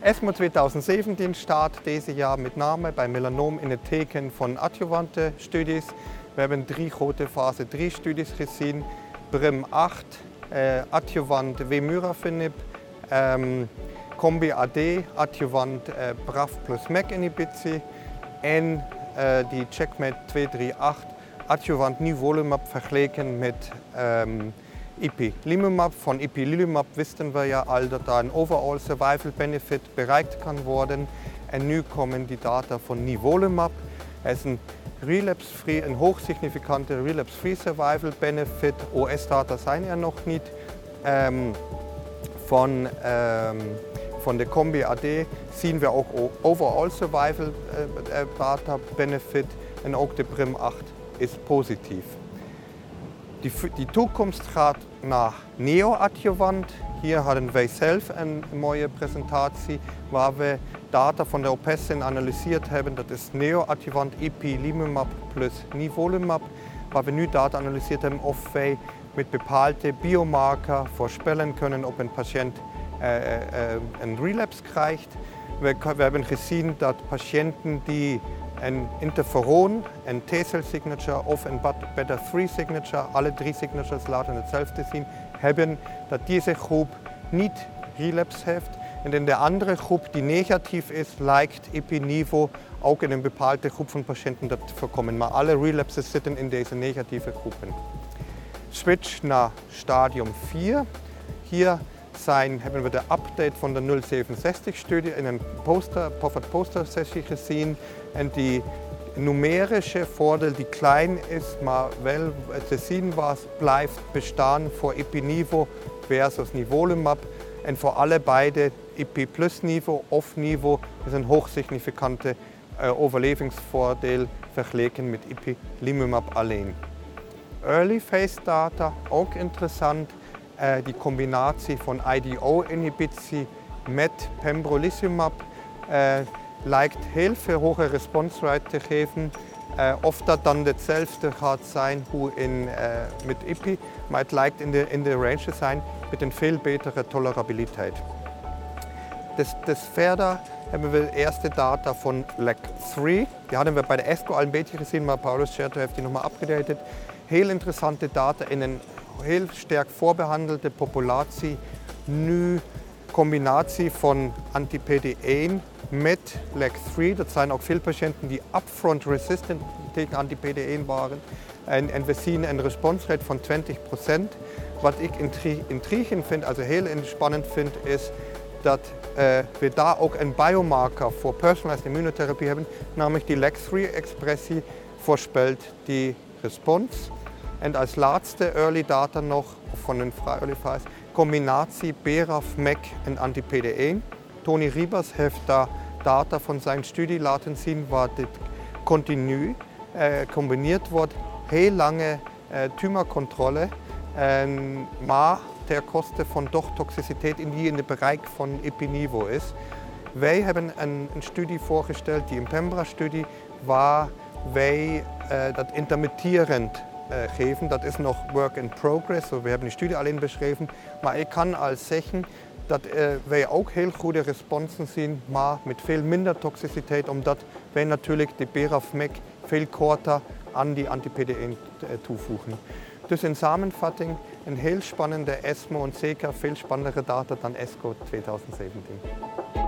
ESMO 2017 start deze jaar met name bij melanoom in het teken van adjuvante studies. We hebben drie grote fase 3 studies gezien. BRIM 8, eh, adjuvant Vemurafenib, um, Combi AD, adjuvant eh, BRAF plus MEK inhibitie en eh, die CheckMate 238 adjuvant nivolumab vergeleken met um, Ipilimumab. Von Ipilimumab wisten wir ja al dat daar een overall survival benefit bereikt kan worden. En nu komen die data van nivolumab. Het is een relapse-free, een hoogsignificante relapse-free survival benefit. OS-data zijn er nog niet. Um, van, um, van de Combi AD zien we ook overall survival uh, data benefit en ook de PRIM 8 is positief. Die, die toekomst gaat naar neoadjuvant. Hier hadden wij zelf een mooie presentatie waar we data van de OPESIN analyseerd hebben. Dat is neoadjuvant ipilimumab plus nivolumab. Waar we nu data analyseerd hebben of wij met bepaalde biomarker voorspellen kunnen of een patiënt uh, uh, een relapse krijgt. We, we hebben gezien dat patiënten die een interferon, een T-cell signature of een beta 3 signature, alle drie signatures laten hetzelfde zien, hebben dat deze groep niet relapse heeft. En in de andere groep die negatief is, lijkt Epinivo ook in een bepaalde groep van patiënten dat te voorkomen. Alle relapses zitten in deze negatieve groepen. Switch naar stadium 4. Hier zijn, hebben we de update van de 067-studie in een poster, Poffert Poster Sessie gezien. En die numerische voordeel, die klein is, maar wel te zien was, blijft bestaan voor Epinivo versus Nivolumab. En voor alle beide IP plus niveau of niveau is een hoogsignificante uh, overlevingsvoordeel vergeleken met ipilimumab alleen. Early phase data, ook interessant. Uh, die combinatie van IDO-inhibitie met pembrolizumab uh, lijkt heel veel hoge response rate te geven. Uh, of dat dan hetzelfde gaat zijn hoe in, met IPI, maar het lijkt in de, in range te zijn met een veel betere tolerabiliteit. Dus, dus verder hebben we eerste data van LEC3. Die hadden we bij de ESCO al een beetje gezien, maar Paulus Scherto heeft die nochmal abgedatet. Heel interessante data in een heel sterk voorbehandelde populatie. Nu combinatie van anti-PD1 met LEC3. Dat zijn ook veel patiënten die upfront resistant tegen anti-PD1 waren. En, en we zien een response rate van 20% Wat ik intrigant vind, also heel spannend vind, is dat uh, we daar ook een biomarker voor personalized immunotherapie hebben, namelijk die LEX3-expressie voorspelt die respons. En als laatste early data nog, van een vrij early phase, combinatie BRAF-MEC en anti-PD1. Tony Ribas heeft daar data van zijn studie laten zien waar dit continu uh, combineerd wordt. Heel lange uh, tumorcontrole, maar ter koste van toch toxiciteit in die in het bereik van epiniveau is. Wij hebben een, een studie voorgesteld, die Impembra-studie, waar wij uh, dat intermittierend uh, geven. Dat is nog work in progress, we hebben die studie alleen beschreven. Maar ik kan al zeggen dat uh, wij ook heel goede responsen zien, maar met veel minder toxiciteit, omdat wij natuurlijk de BRAF-MEC veel korter aan die anti-PD1 toevoegen. Dus in samenvatting een heel spannende ESMO en zeker veel spannendere data dan ESCO 2017.